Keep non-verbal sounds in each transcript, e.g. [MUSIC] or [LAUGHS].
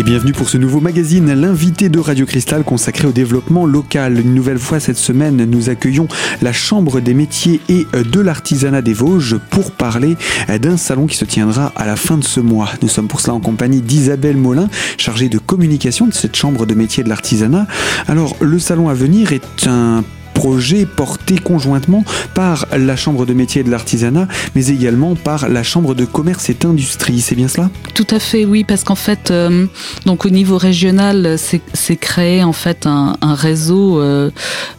Et bienvenue pour ce nouveau magazine, l'invité de Radio Cristal consacré au développement local. Une nouvelle fois cette semaine, nous accueillons la Chambre des métiers et de l'artisanat des Vosges pour parler d'un salon qui se tiendra à la fin de ce mois. Nous sommes pour cela en compagnie d'Isabelle Molin, chargée de communication de cette Chambre de métiers de l'artisanat. Alors, le salon à venir est un projet porté conjointement par la Chambre de métier et de l'artisanat, mais également par la Chambre de commerce et d'industrie. C'est bien cela? Tout à fait, oui, parce qu'en fait, euh, donc au niveau régional, c'est créé en fait un, réseau euh,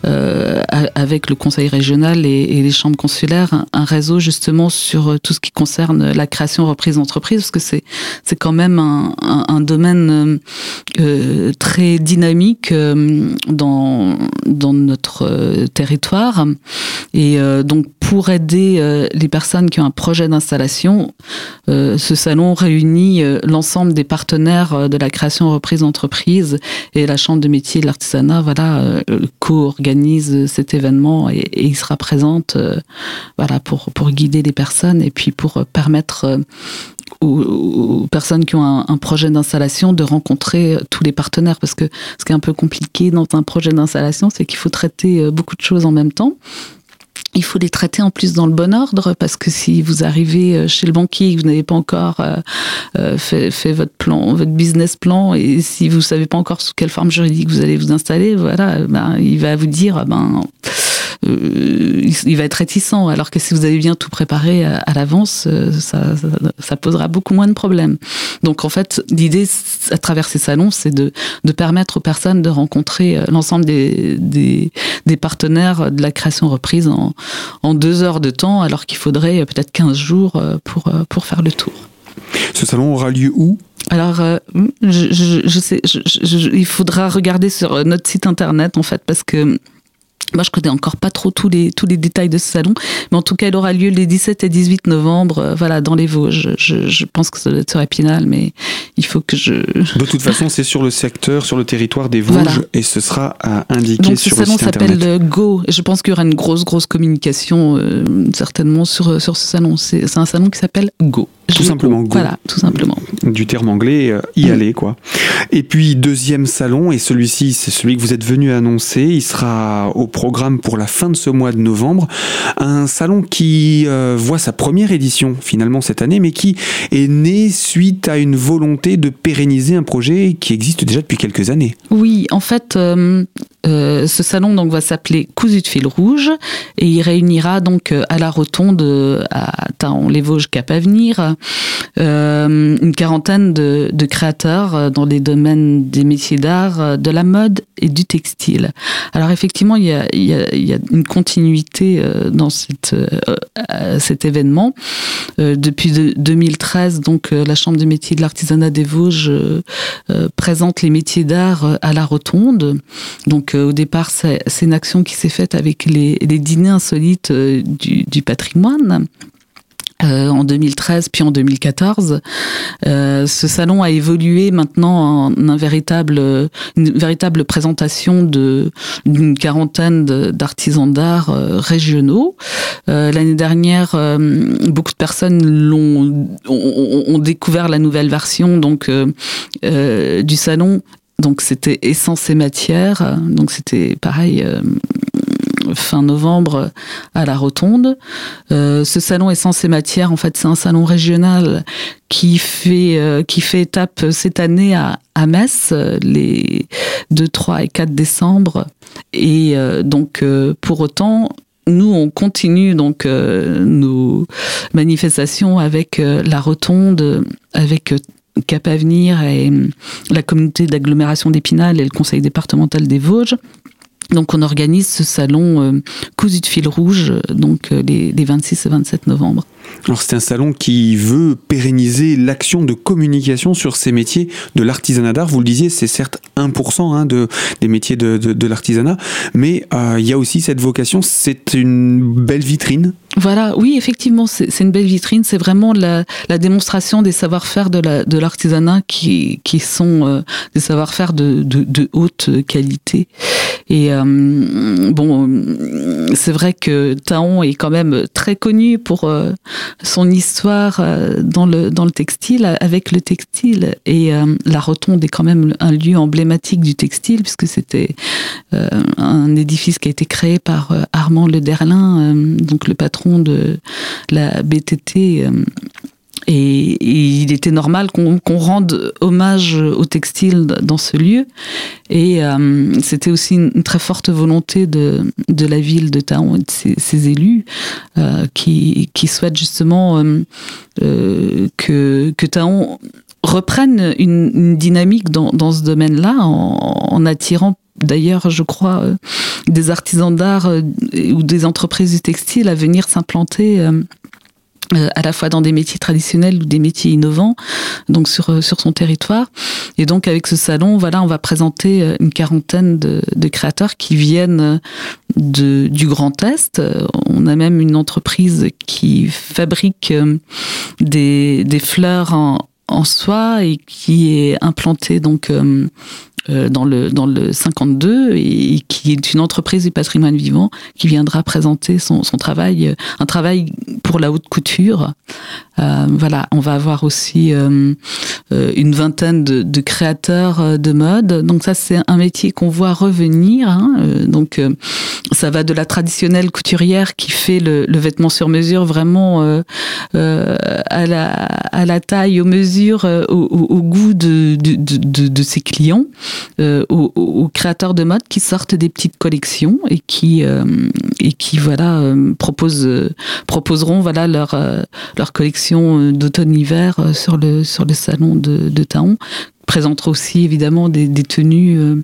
euh, avec le Conseil régional et, les chambres consulaires, un, réseau justement sur tout ce qui concerne la création reprise d'entreprise, parce que c'est c'est quand même un, un domaine très dynamique dans dans notre territoire. Et euh, donc pour aider euh, les personnes qui ont un projet d'installation, euh, ce salon réunit l'ensemble des partenaires de la création reprise d'entreprise et la Chambre de métier de l'artisanat voilà, co-organise cet événement et, il sera présente voilà, pour, pour guider les personnes et puis pour permettre aux, personnes qui ont un, projet d'installation de rencontrer tous les partenaires parce que ce qui est un peu compliqué dans un projet d'installation, c'est qu'il faut traiter euh, beaucoup de choses en même temps. Il faut les traiter en plus dans le bon ordre parce que si vous arrivez euh, chez le banquier vous n'avez pas encore euh, fait, fait, votre plan, votre business plan et si vous savez pas encore sous quelle forme juridique vous allez vous installer, voilà, ben, il va vous dire ben euh, il va être réticent. Alors que si vous avez bien tout préparé à, l'avance, euh, ça, ça, posera beaucoup moins de problèmes. Donc en fait, l'idée à travers ces salons, c'est de, de, permettre aux personnes de rencontrer euh, l'ensemble des, des, des, partenaires de la création reprise en, en deux heures de temps, alors qu'il faudrait peut-être 15 jours pour, pour faire le tour. Ce salon aura lieu où? Alors, je, je, je sais, il faudra regarder sur notre site internet en fait, parce que moi, je connais encore pas trop tous les, tous les détails de ce salon, mais en tout cas, il aura lieu les 17 et 18 novembre, euh, voilà, dans les Vosges. Je, je, pense que ça doit être sur Épinal, mais il faut que je. [LAUGHS] De toute façon, c'est sur le secteur, sur le territoire des Vosges, et ce sera à indiquer Donc, sur le site internet. ce salon s'appelle Go, je pense qu'il y aura une grosse, grosse communication, euh, certainement, sur, sur ce salon. C'est un salon qui s'appelle Go. Tout simplement, go. Voilà, tout simplement. Du terme anglais, euh, y mm. aller, quoi. Et puis, deuxième salon, et celui-ci, c'est celui que vous êtes venu annoncer, il sera au programme pour la fin de ce mois de novembre. Un salon qui euh, voit sa première édition, finalement, cette année, mais qui est né suite à une volonté de pérenniser un projet qui existe déjà depuis quelques années. Oui, en fait, euh, euh, ce salon donc va s'appeler Cousu de fil rouge et il réunira donc à la Rotonde à Taon les Vosges Cap Avenir une quarantaine de, créateurs dans les domaines des métiers d'art, de la mode et du textile. Alors effectivement il y a, y a, y a une continuité dans cette, cet événement. depuis 2013 donc la Chambre des métiers de l'artisanat des Vosges présente les métiers d'art à la Rotonde donc au départ, c'est une action qui s'est faite avec les, dîners insolites euh, du, patrimoine. Euh, en 2013 puis en 2014. Euh, ce salon a évolué maintenant en un véritable, une véritable présentation de d'une quarantaine d'artisans d'art régionaux. L'année dernière, beaucoup de personnes l'ont ont, ont, découvert la nouvelle version donc du salon donc c'était Essence et Matière. Donc c'était pareil. Euh, fin novembre à la Rotonde. Euh, ce salon Essence et Matière, en fait, c'est un salon régional qui fait euh, étape cette année à, à Metz les 2, 3 et 4 décembre. Et donc pour autant, nous, on continue donc nos manifestations avec la Rotonde, avec Cap Avenir et la communauté d'agglomération d'Épinal et le conseil départemental des Vosges. Donc on organise ce salon euh, cousu de fil rouge donc euh, les, 26 et 27 novembre. Alors c'est un salon qui veut pérenniser l'action de communication sur ces métiers de l'artisanat d'art. Vous le disiez, c'est certes 1% hein, de, des métiers de, de, l'artisanat, mais euh, il y a aussi cette vocation, c'est une belle vitrine voilà, oui, effectivement, c'est une belle vitrine. C'est vraiment la, la, démonstration des savoir-faire de l'artisanat qui, qui sont euh, des savoir-faire de, de, haute qualité. Et euh, bon, c'est vrai que Taon est quand même très connu pour, son histoire dans le dans le textile avec le textile et la rotonde est quand même un lieu emblématique du textile puisque c'était un édifice qui a été créé par Armand Le Derlin, donc le patron de la BTT et, il était normal qu'on rende hommage au textile dans ce lieu. Et euh, c'était aussi une très forte volonté de, de la ville de Taon et de ses, élus euh, qui, qui, souhaitent justement euh, que, que Taon reprenne une, dynamique dans, dans ce domaine-là en, en attirant d'ailleurs, je crois, des artisans d'art ou des entreprises du textile à venir s'implanter euh, à la fois dans des métiers traditionnels ou des métiers innovants, donc sur euh, sur son territoire. Et donc avec ce salon, voilà, on va présenter euh, une quarantaine de, de créateurs qui viennent de, du Grand Est. On a même une entreprise qui fabrique des, des fleurs en, en soie et qui est implantée donc euh, dans le dans le 52 et qui est une entreprise du patrimoine vivant qui viendra présenter son, son travail, euh, un travail pour la haute couture. Euh, voilà, on va avoir aussi euh, une vingtaine de, de, créateurs de mode. Donc ça, c'est un métier qu'on voit revenir. Hein. Donc ça va de la traditionnelle couturière qui fait le, le vêtement sur mesure vraiment à la à la taille, aux mesures, au, au, goût de, de, de, de ses clients euh, aux, créateurs de mode qui sortent des petites collections et qui euh, et qui voilà euh, proposent proposeront voilà leur leur collection d'automne-hiver sur le sur le salon de, de Taon présentera aussi évidemment des, tenues euh,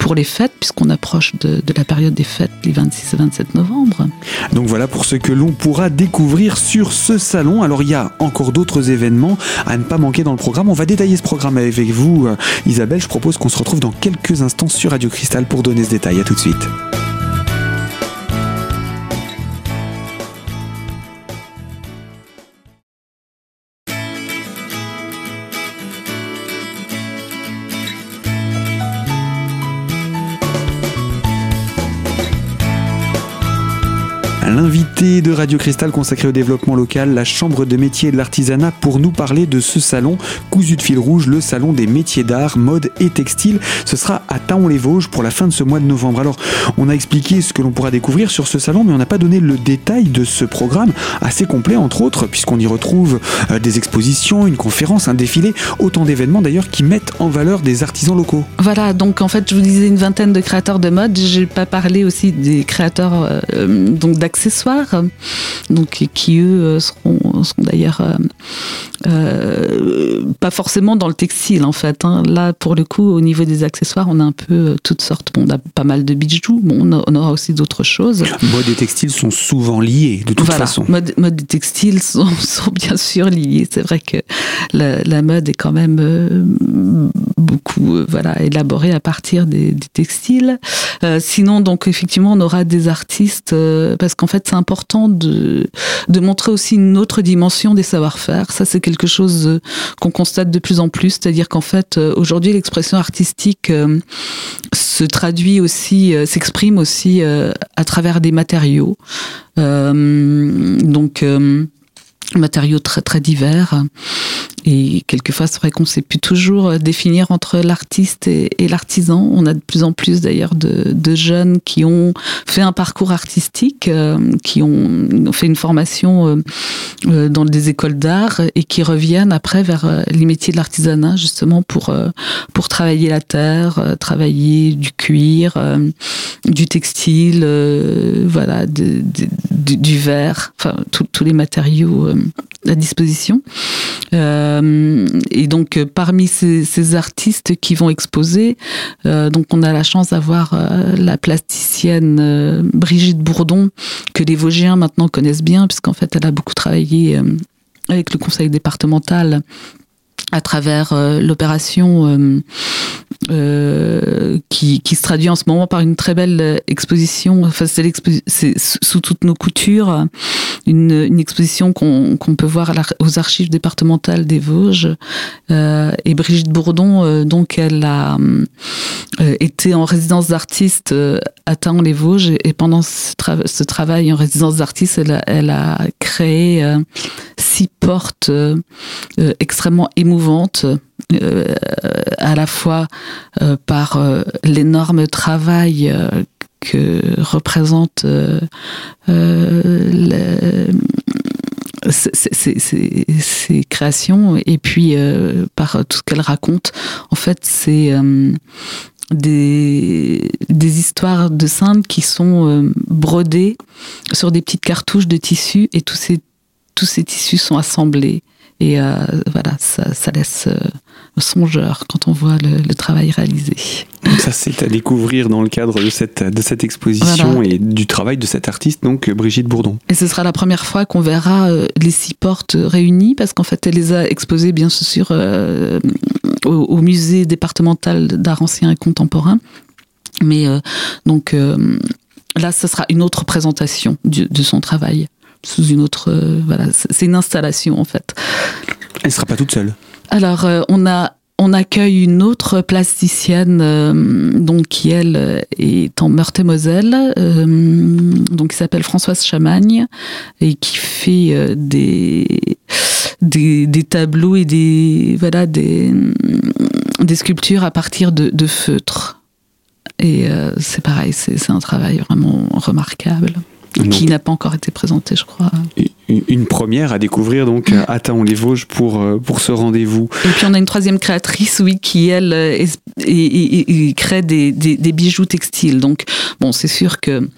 pour les fêtes, puisqu'on approche de, la période des fêtes, les 26 et 27 novembre. Donc voilà pour ce que l'on pourra découvrir sur ce salon. Alors il y a encore d'autres événements à ne pas manquer dans le programme. On va détailler ce programme avec vous, euh, Isabelle. Je propose qu'on se retrouve dans quelques instants sur Radio Cristal pour donner ce détail. À tout de suite. L'invité de Radio Cristal consacré au développement local, la Chambre de métiers et de l'artisanat, pour nous parler de ce salon cousu de fil rouge, le salon des métiers d'art, mode et textile. Ce sera à Taon-les-Vosges pour la fin de ce mois de novembre. Alors, on a expliqué ce que l'on pourra découvrir sur ce salon, mais on n'a pas donné le détail de ce programme, assez complet entre autres, puisqu'on y retrouve euh, des expositions, une conférence, un défilé, autant d'événements d'ailleurs qui mettent en valeur des artisans locaux. Voilà, donc en fait, je vous disais une vingtaine de créateurs de mode. J'ai pas parlé aussi des créateurs euh, donc d'accès accessoires, donc qui eux euh, seront, seront d'ailleurs euh, euh, pas forcément dans le textile en fait. Hein. Là, pour le coup, au niveau des accessoires, on a un peu toutes sortes. Bon, on a pas mal de bijoux, bon, on, aura aussi d'autres choses. Mode et textile sont souvent liés de toute façon. Mode, mode et textile [LAUGHS] sont, sont, bien sûr liés. C'est vrai que la, mode est quand même beaucoup voilà élaborée à partir des, des textiles. sinon, donc effectivement, on aura des artistes parce qu'en fait c'est important de, de montrer aussi une autre dimension des savoir-faire. Ça, c'est quelque chose euh, qu'on constate de plus en plus. C'est-à-dire qu'en fait, euh, aujourd'hui, l'expression artistique euh, se traduit aussi, s'exprime aussi à travers des matériaux. donc, matériaux très très divers et quelquefois, c'est vrai qu'on ne sait plus toujours euh, définir entre l'artiste et, l'artisan. On a de plus en plus d'ailleurs de, jeunes qui ont fait un parcours artistique, euh, qui ont fait une formation euh, dans des écoles d'art et qui reviennent après vers les métiers de l'artisanat justement pour pour travailler la terre, travailler du cuir, du textile, voilà, du, verre, enfin tous les matériaux à disposition. Et donc euh, parmi ces, artistes qui vont exposer, euh, donc on a la chance d'avoir la plasticienne Brigitte Bourdon que les Vosgiens maintenant connaissent bien puisqu'en fait elle a beaucoup travaillé avec le conseil départemental à travers l'opération qui, qui, se traduit en ce moment par une très belle exposition. Enfin, c'est sous toutes nos coutures une, exposition qu'on peut voir aux archives départementales des Vosges. et Brigitte Bourdon, donc, elle a été en résidence d'artiste à Taon les Vosges et pendant ce, travail en résidence d'artiste, elle, a créé six portes extrêmement émouvantes euh, à la fois euh, par euh, l'énorme travail que représente ces, créations et puis par tout ce qu'elle raconte. En fait, c'est des, des, histoires de saintes qui sont brodées sur des petites cartouches de tissu et tous ces, tous ces tissus sont assemblés. Et voilà, ça, ça laisse songeur quand on voit le, travail réalisé. ça, c'est à découvrir dans le cadre de cette, de cette exposition et du travail de cette artiste, donc Brigitte Bourdon. Et ce sera la première fois qu'on verra euh, les six portes réunies, parce qu'en fait, elle les a exposées, bien sûr, euh, au, musée départemental d'art ancien et contemporain. Mais euh, donc là, ce sera une autre présentation de son travail sous une autre. voilà, c'est une installation en fait. Elle ne sera pas toute seule. Alors, euh, on a on accueille une autre plasticienne, euh, donc qui elle est en Meurthe-et-Moselle, euh, donc qui s'appelle Françoise Chamagne et qui fait des, des, tableaux et des voilà des des sculptures à partir de, de feutres. Et c'est pareil, c'est un travail vraiment remarquable qui n'a pas encore été présenté, je crois. Une première à découvrir donc à les Vosges pour, euh, pour ce rendez-vous. Et puis on a une troisième créatrice, oui, qui elle crée des, des, bijoux textiles. Donc bon, c'est sûr que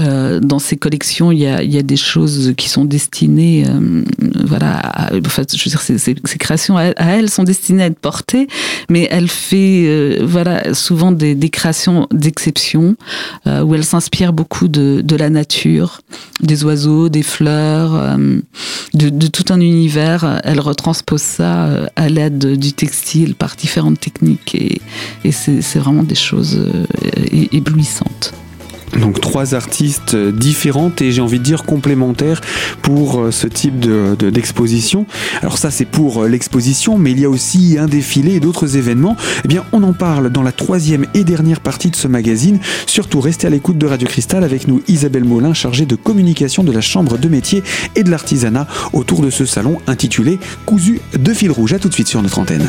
euh, dans ces collections, il y a, y a des choses qui sont destinées, euh, voilà, en fait, je veux dire, ces, créations à, elle sont destinées à être portées, mais elle fait, voilà, souvent des, des créations d'exception où elle s'inspire beaucoup de, de la nature des oiseaux, des fleurs, euh, de, tout un univers. Elle retranspose ça euh, à l'aide du textile par différentes techniques et, et c'est vraiment des choses euh, éblouissantes. Donc trois artistes différentes et j'ai envie de dire complémentaires pour euh, ce type d'exposition. Alors ça c'est pour euh, l'exposition, mais il y a aussi un défilé et d'autres événements. Eh bien on en parle dans la troisième et dernière partie de ce magazine. Surtout restez à l'écoute de Radio Cristal avec nous Isabelle Molin, chargée de communication de la Chambre de métier et de l'artisanat autour de ce salon intitulé Cousu de fil rouge. A tout de suite sur notre antenne.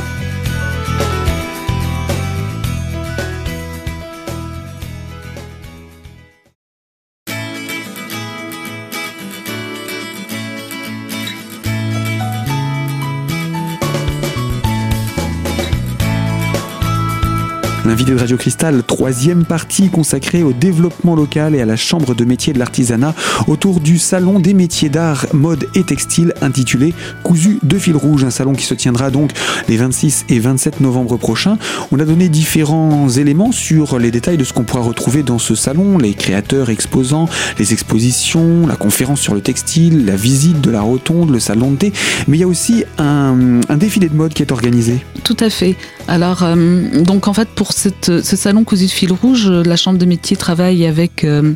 L'invité de Radio Cristal, troisième partie consacrée au développement local et à la Chambre de métier de l'artisanat autour du Salon des métiers d'art, mode et textile intitulé Cousu de fil rouge, un salon qui se tiendra donc les 26 et 27 novembre prochains. On a donné différents éléments sur les détails de ce qu'on pourra retrouver dans ce salon, les créateurs exposants, les expositions, la conférence sur le textile, la visite de la rotonde, le salon de thé, mais il y a aussi un, défilé de mode qui est organisé. Tout à fait. Alors, euh, donc en fait, pour ce salon cousu de fil rouge, la Chambre de métier travaille avec euh,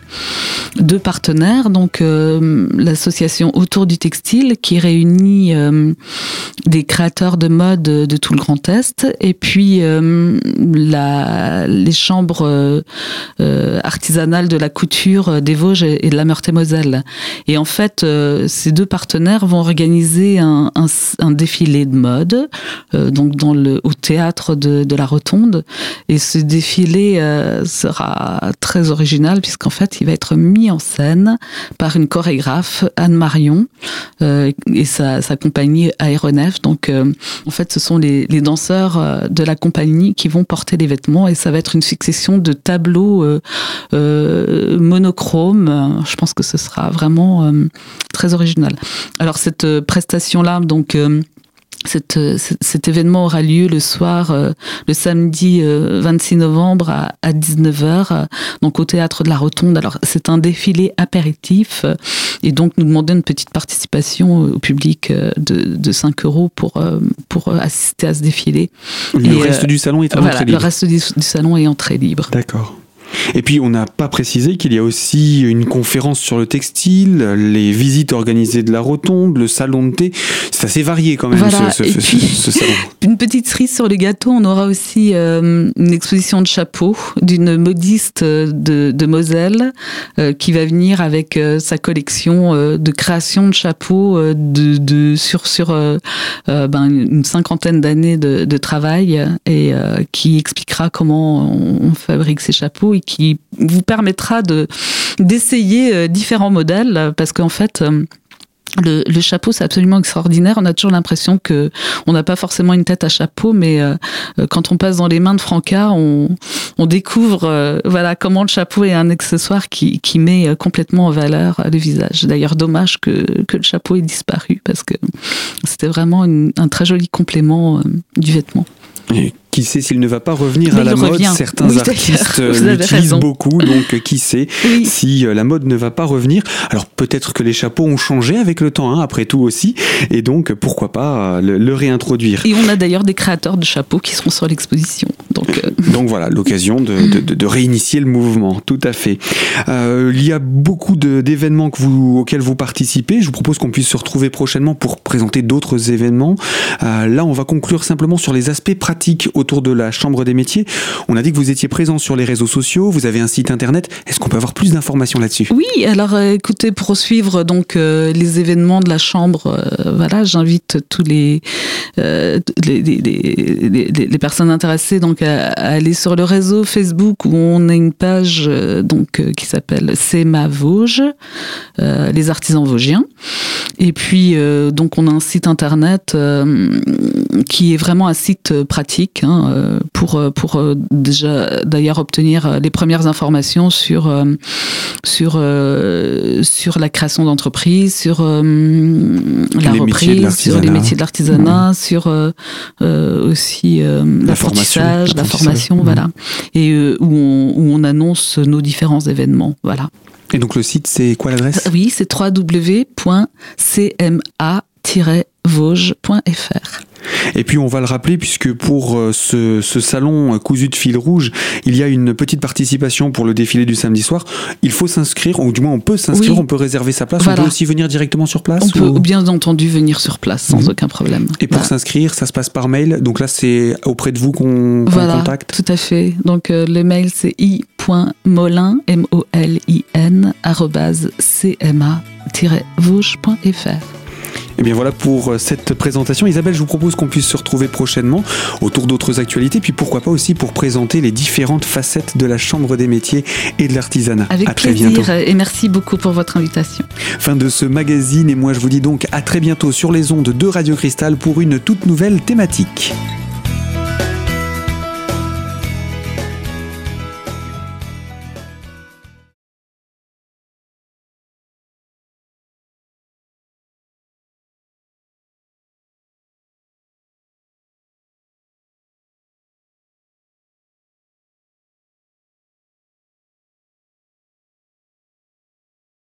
deux partenaires. Donc, euh, l'association Autour du textile qui réunit euh, des créateurs de mode de tout le Grand Est et puis les chambres artisanales de la couture des Vosges et de la Meurthe-et-Moselle. Et en fait, ces deux partenaires vont organiser un, défilé de mode donc au théâtre de, la Rotonde et ce défilé euh, sera très original puisqu'en fait, il va être mis en scène par une chorégraphe, Anne Marion, euh, et sa, compagnie Aéronef. Donc, euh, en fait, ce sont les, danseurs de la compagnie qui vont porter les vêtements et ça va être une succession de tableaux monochromes. Je pense que ce sera vraiment très original. Alors, cette prestation-là, donc, euh, cet événement aura lieu le soir, euh, le samedi 26 euh, novembre à, 19h, donc au théâtre de la Rotonde. Alors c'est un défilé apéritif et donc nous demandons une petite participation au public de, 5 euros pour, pour assister à ce défilé. Le reste du salon est en entrée libre. Le reste du, salon est entrée libre. D'accord. Et puis on n'a pas précisé qu'il y a aussi une conférence sur le textile, les visites organisées de la rotonde, le salon de thé. C'est assez varié quand même ce, salon. [LAUGHS] Une petite cerise sur les gâteaux, on aura aussi euh, une exposition de chapeaux d'une modiste de, de Moselle euh, qui va venir avec euh, sa collection de création de chapeaux de, de, sur, sur ben, une cinquantaine d'années de, de, travail et qui expliquera comment on fabrique ces chapeaux et qui vous permettra de d'essayer euh, différents modèles parce qu'en fait euh, le, chapeau, c'est absolument extraordinaire. On a toujours l'impression que on n'a pas forcément une tête à chapeau, mais euh, quand on passe dans les mains de Franca, on, découvre voilà comment le chapeau est un accessoire qui, qui met complètement en valeur le visage. D'ailleurs, dommage que, que le chapeau ait disparu parce que c'était vraiment un très joli complément du vêtement. Qui sait s'il ne va pas revenir à la mode Certains artistes l'utilisent beaucoup, donc euh, qui sait si euh, la mode ne va pas revenir Alors peut-être que les chapeaux ont changé avec le temps, hein, après tout aussi, et donc pourquoi pas euh, le, réintroduire. Et on a d'ailleurs des créateurs de chapeaux qui seront sur l'exposition. Donc, [LAUGHS] donc voilà, l'occasion de, de, de, réinitier le mouvement, tout à fait. Euh, il y a beaucoup d'événements vous, auxquels vous participez. Je vous propose qu'on puisse se retrouver prochainement pour présenter d'autres événements. Euh, là, on va conclure simplement sur les aspects pratiques autour de la Chambre des métiers. On a dit que vous étiez présent sur les réseaux sociaux, vous avez un site internet. Est-ce qu'on peut avoir plus d'informations là-dessus? Oui, alors euh, écoutez, pour suivre donc euh, les événements de la Chambre, euh, voilà, j'invite tous les les, personnes intéressées donc à, aller sur le réseau Facebook où on a une page donc qui s'appelle C'est ma Vosges, les artisans vosgiens. Et puis donc on a un site internet qui est vraiment un site pratique. Hein, euh, pour euh, pour euh, déjà d'ailleurs obtenir les premières informations sur sur sur la création d'entreprises, sur la reprise, sur les métiers de l'artisanat, sur aussi l'apprentissage, la formation, voilà, et où on, où on annonce nos différents événements, voilà. Et donc le site, c'est quoi l'adresse? Oui, c'est www.cma vosges.fr. Et puis on va le rappeler puisque pour euh, ce, salon cousu de fil rouge, il y a une petite participation pour le défilé du samedi soir. Il faut s'inscrire, ou du moins on peut s'inscrire, on peut réserver sa place. On peut aussi venir directement sur place. On peut bien entendu venir sur place sans mhm. aucun problème. Et pour s'inscrire, ça se passe par mail. Donc là, c'est auprès de vous qu'on contacte. Tout à fait. Donc euh, le mail c'est i.molin m o Et eh bien voilà pour euh, cette présentation. Isabelle, je vous propose qu'on puisse se retrouver prochainement autour d'autres actualités, puis pourquoi pas aussi pour présenter les différentes facettes de la Chambre des métiers et de l'artisanat. Avec très plaisir bientôt. et merci beaucoup pour votre invitation. Fin de ce magazine et moi je vous dis donc à très bientôt sur les ondes de Radio Cristal pour une toute nouvelle thématique.